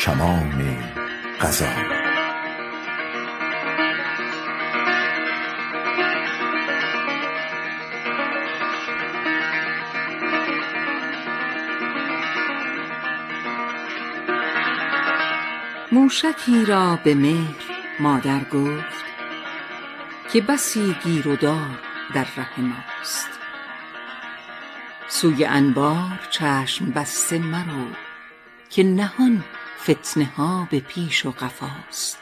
کمان قضا. موشکی را به مهر مادر گفت که بسی گیر و دار در ره ماست. سوی انبار چشم بسته مرو که نهان فتنه ها به پیش و قفاست.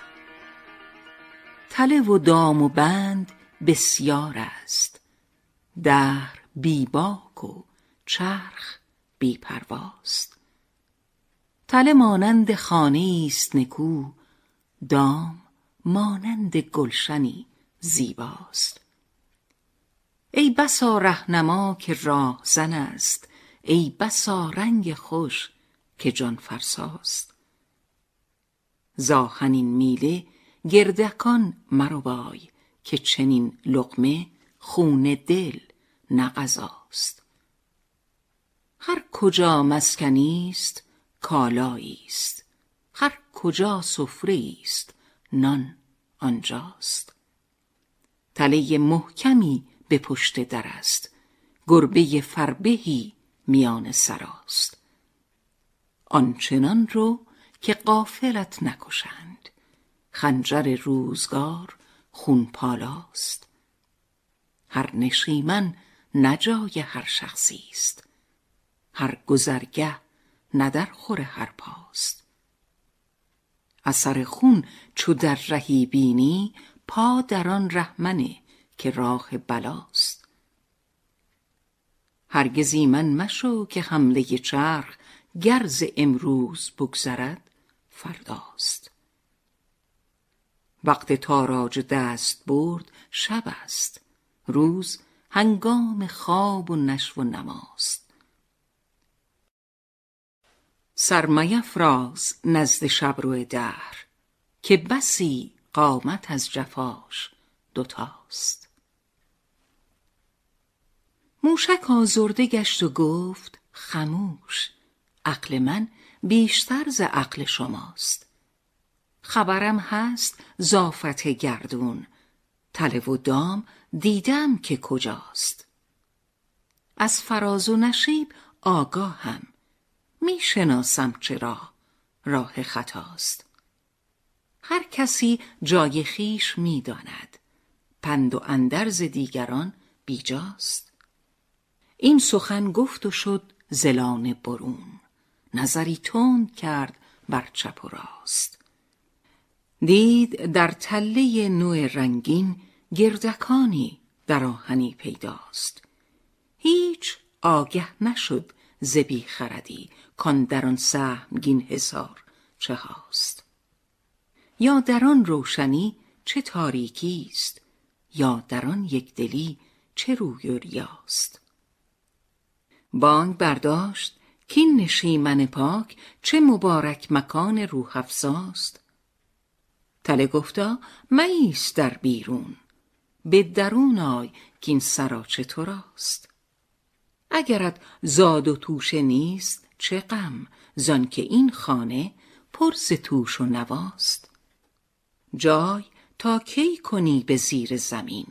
تله و دام و بند بسیار است. دهر بی باک و چرخ بی پرواست. تله مانند خانه است نکو دام مانند گلشنی زیباست. ای بسا رهنما که راهزن است ای بسا رنگ خوش که جان فرساست. زاهنین میله گردکان مربای که چنین لقمه خون دل نه غذاست. هر کجا مسکنی است کالایی است هر کجا سفره است نان آنجاست. تله محکمی به پشت در است گربه فربهی میان سراست. آنچنان رو که قافلت نکشند. خنجر روزگار خون پالاست. هر نشیمن نجای هر شخصی است. هر گذرگه نه در خور هر پاست. اثر خون چو در رهی بینی پا در آن ره منه که راه بلاست. هرگز ایمن مشو که حمله چرخ گر امروز بگذرد. فرداست. وقت تاراج دست برد شب است. روز هنگام خواب و نشو و نماست. سر میفراز نزد شبرو دهر که بسی قامت از جفاش دوتاست. موشک آزرده گشت و گفت خموش عقل من بیشتر ز عقل شماست. خبرم هست زافت گردون. تله و دام دیدم که کجاست. از فراز و نشیب آگاهم. می شناسم چرا. راه خطاست. هر کسی جای خیش می داند. پند و اندرز دیگران بیجاست. این سخن گفت و شد زلان برون. نظری تند کرد بر چپ و راست. دید در تله نوع رنگین گردکانی در آهنی پیداست. هیچ آگه نشد ز بی خردی کان در آن سهمگین حصار چه هاست. یا در آن روشنی چه تاریکی است یا در آن یکدلی چه روی و ریاست. بانگ برداشت کین نشیمن پاک چه مبارک مکان روح افزاست. تله گفتا مایست در بیرون. به درون آی کین سراچه تو راست. اگرت زاد و توشه نیست چه غم؟ زانکه این خانه پر توش و نواست. جای تا کی کنی به زیر زمین؟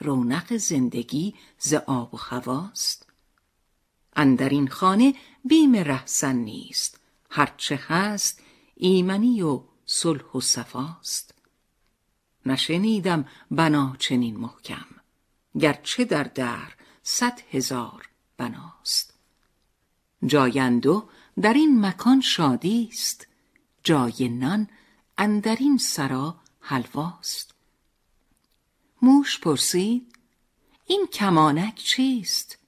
رونق زندگی ز آب و هواست. اندر این خانه بیم رهسن نیست. هرچه هست ایمنی و صلح و صفاست. نشنیدم بنا چنین محکم. گرچه در در صد هزار بناست. جایندو در این مکان شادی است. جای نان اندر این سرا حلواست. موش پرسید این کمانک چیست؟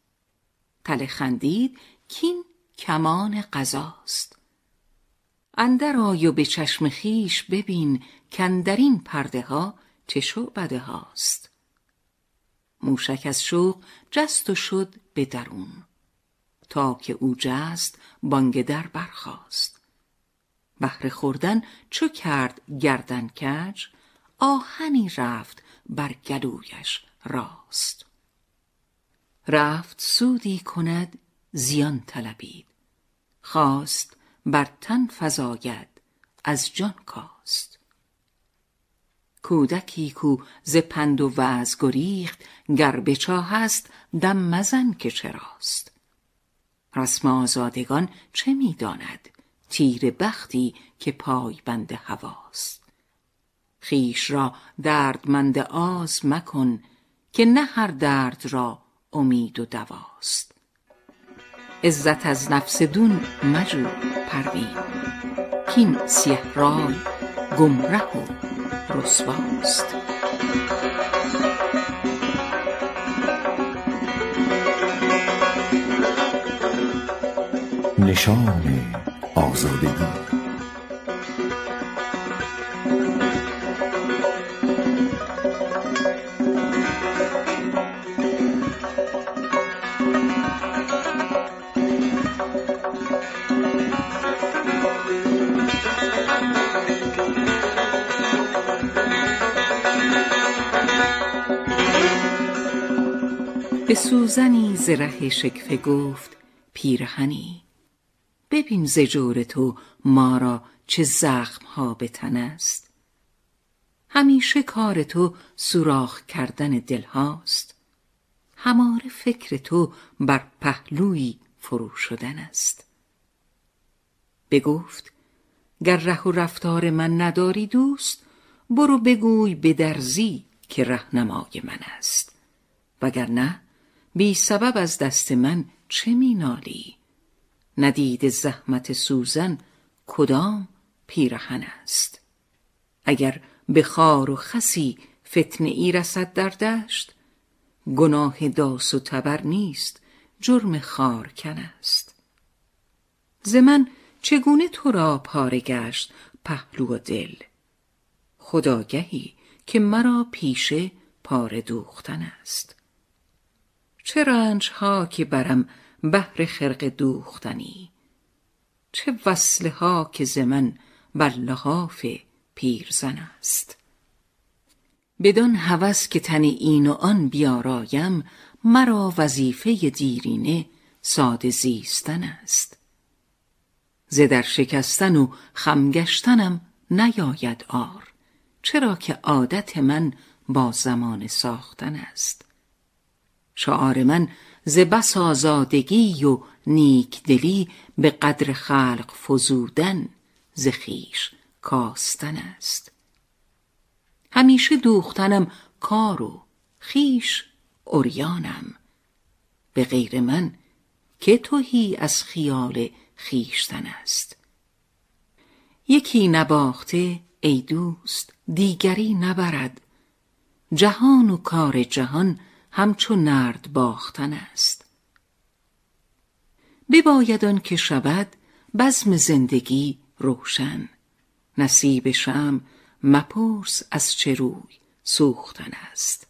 تله خندید کین کمان قضاست. اندر آی و به چشم خیش ببین کاندر این پرده ها چه شعبده هاست موشک از شوق جست و شد به درون. تا که او جست بانگ در برخاست. بهر خوردن چو کرد گردن کج آهنی رفت بر گلویش راست. رفت سودی کند زیان طلبید. خواست بر تن فزاید از جان کاست. کودکی کو ز پند و وعظ گریخت گر به چاه است دم مزن که چراست. رسم آزادگان چه می داند؟ تیر بختی که پای بند هواست. خیش را دردمند آز مکن که نه هر درد را امید و دواست. عزت از نفس دون مجو پروین. کین سیه رای گمره و رسواست. نشان آزادگی. به سوزنی ز ره شکفه گفت پیرهنی ببین ز جور تو ما را چه زخم ها به تن است. همیشه کار تو سوراخ کردن دل هاست هماره فکر تو بر پهلوی فرو شدن است. بگفت گر ره و رفتار من نداری دوست برو بگوی به درزی که رهنمای من است. وگرنه بی سبب از دست من چه می نالی ندید زحمت سوزن کدام پیرهن است؟ اگر به خار و خسی فتنه ای رسد در دشت گناه داس و تبر نیست جرم خارکن است. ز من چگونه تو را پاره گشت پهلو و دل؟ خداگهی که مرا پیشه پاره دوختن است. چه رنج ها که برم بهر خرق دوختنی؟ چه وصله ها که ز من بر لحاف پیرزن است؟ بدان هوس که تن این و آن بیارایم مرا وظیفه دیرینه ساده زیستن است. ز در شکستن و خم گشتنم نیاید آر چرا که عادت من با زمان ساختن است. شعار من ز بس آزادگی و نیکدلی به قدر خلق فزودن ز خویش کاستن است. همیشه دوختنم کار و خویش عریانم. به غیر من که تهی از خیال خویشتن است؟ یکی نباخته ای دوست دیگری نبرد. جهان و کار جهان همچو نرد باختن است. بباید آن که شود بزم زندگی روشن. نصیب شم مپرس از چه روی سوختن است.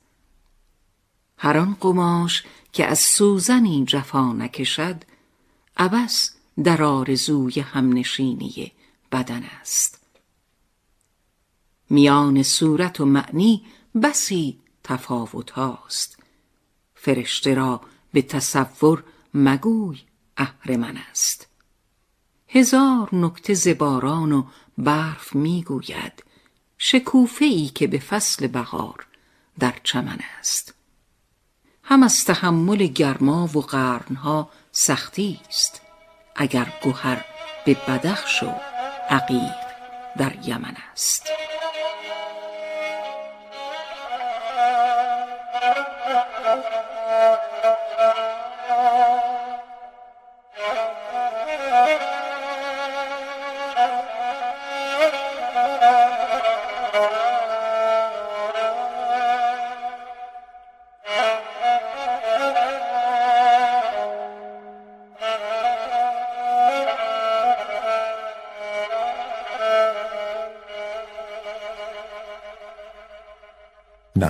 هر آن قماش که از سوزنی جفا نکشد عبس در آرزوی همنشینی بدن است. میان صورت و معنی بسی تفاوت هاست. فرشته را به تصور مگوی اهرمن است. هزار نکته زباران و برف می‌گوید شکوفه ای که به فصل بهار در چمن است. هم از تحمل گرما و قرنها سختی است اگر گوهر به بدخش و عقیق در یمن است.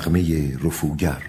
نغمه رفوگر.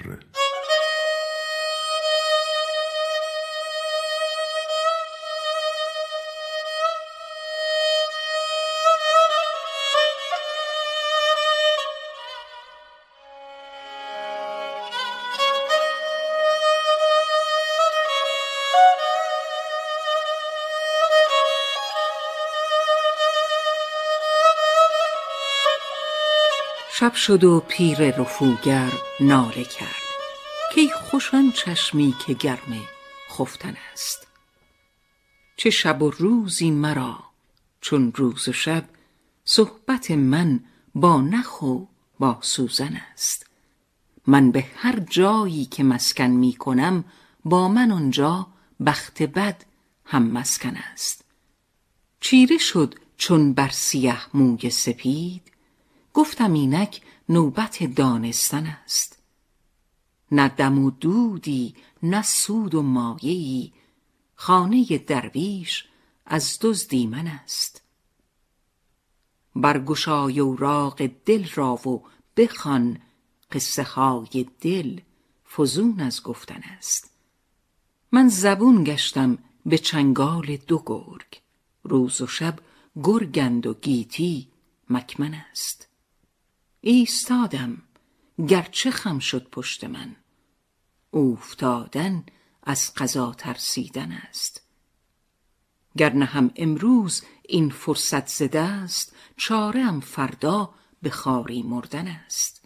شب شد و پیر رفوگر ناله کرد. کی خوش آن چشمی که گرم خفتن است. چه شب و روزی مرا چون روز و شب صحبت من با نخ و با سوزن است. من به هر جایی که مسکن می کنم با من آنجا بخت بد هم مسکن است. چیره شد چون بر سیه موی سپید گفتم اینک نوبت دانستن است. نه دم و دودی نه سود و مایهای خانه درویش از دزدی من است. برگشای اوراق دل را و بخوان قصه های دل فزون از گفتن است. من زبون گشتم به چنگال دو گرگ. روز و شب گرگند و گیتی مکمن است. ایستادم گرچه خم شد پشت من. اوفتادن از قضا ترسیدن است. گر نه هم امروز این فرصت ز دست چاره ام فردا به خواری مردن است.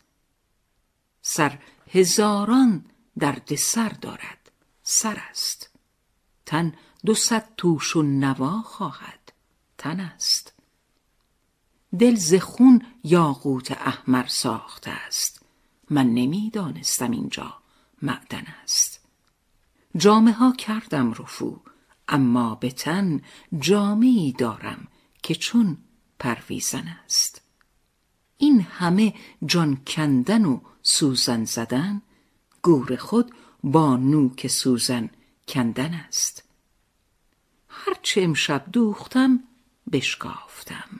سر هزاران درد سر دارد سر است. تن دو صد توش و نوا خواهد تن است. دل ز خون یاقوت احمر ساخته است. من نمی‌دانستم اینجا معدن است. جامه ها کردم رفو اما به تن جامه ای دارم که چون پرویزن است. این همه جان کندن و سوزن زدن گور خود با نوک سوزن کندن است. هرچه امشب دوختم بشکافتم.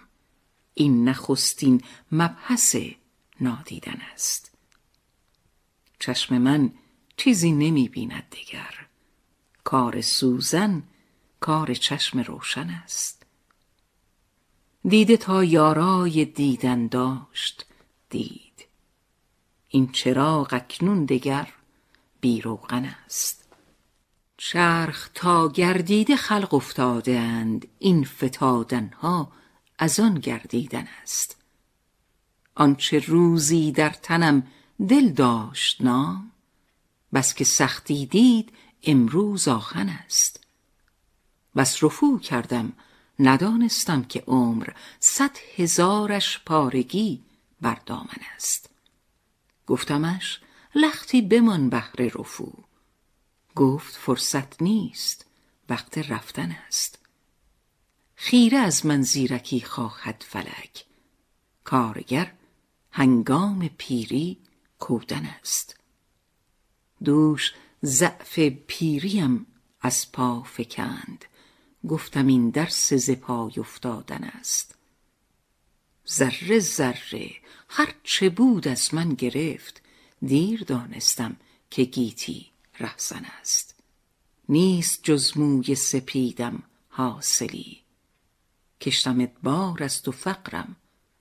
این نخستین مبحث نادیدن است. چشم من چیزی نمی بیند دیگر. کار سوزن کار چشم روشن است. دیده تا یارای دیدن داشت دید. این چراغ اکنون دگر بیروغن است. چرخ تا گردیده خلق افتاده اند این فتادنها از آن گردیدن است. آنچه روزی در تنم دل داشت نام بس که سختی دید امروز آهن است. بس رفو کردم ندانستم که عمر صد هزارش پارگی بر دامن است. گفتمش لختی بمان بهر رفو گفت فرصت نیست وقت رفتن است. خیره از من زیرکی خواهد فلک. کارگر هنگام پیری کودن است. دوش ضعف پیریم از پا فکند. گفتم این درس ز پای افتادن است. ذره ذره هر چه بود از من گرفت دیر دانستم که گیتی رهزن است. نیست جز موی سپیدم حاصلی. کشتم ادبار است و فقرم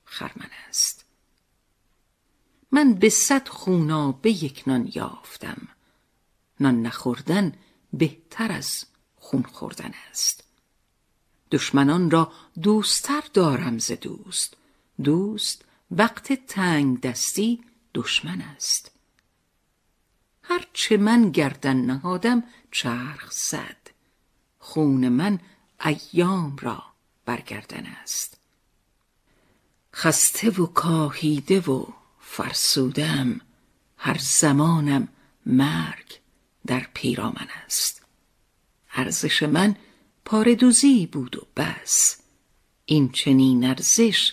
خرمن است. من به صد خونابه یک نان یافتم. نان نخوردن بهتر از خون خوردن است. دشمنان را دوستتر دارم ز دوست. دوست وقت تنگ دستی دشمن است. هرچه من گردن نهادم چرخ زد. خون من ایام را برگردن است. خسته و کاهیده و فرسودم هر زمانم مرگ در پیرامن است. ارزش من پاردوزی بود و بس این چنین ارزش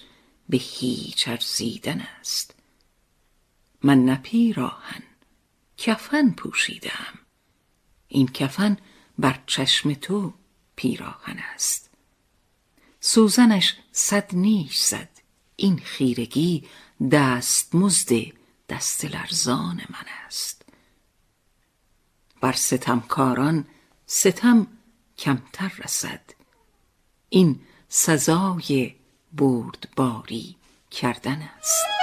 به هیچ ارزیدن است. من نه پیراهن کفن پوشیدم. این کفن بر چشم تو پیراهن است. سوزنش صد نیش زد. این خیرگی دست مزد دست لرزان من است. بر ستمکاران ستم کمتر رسد. این سزای بردباری کردن است.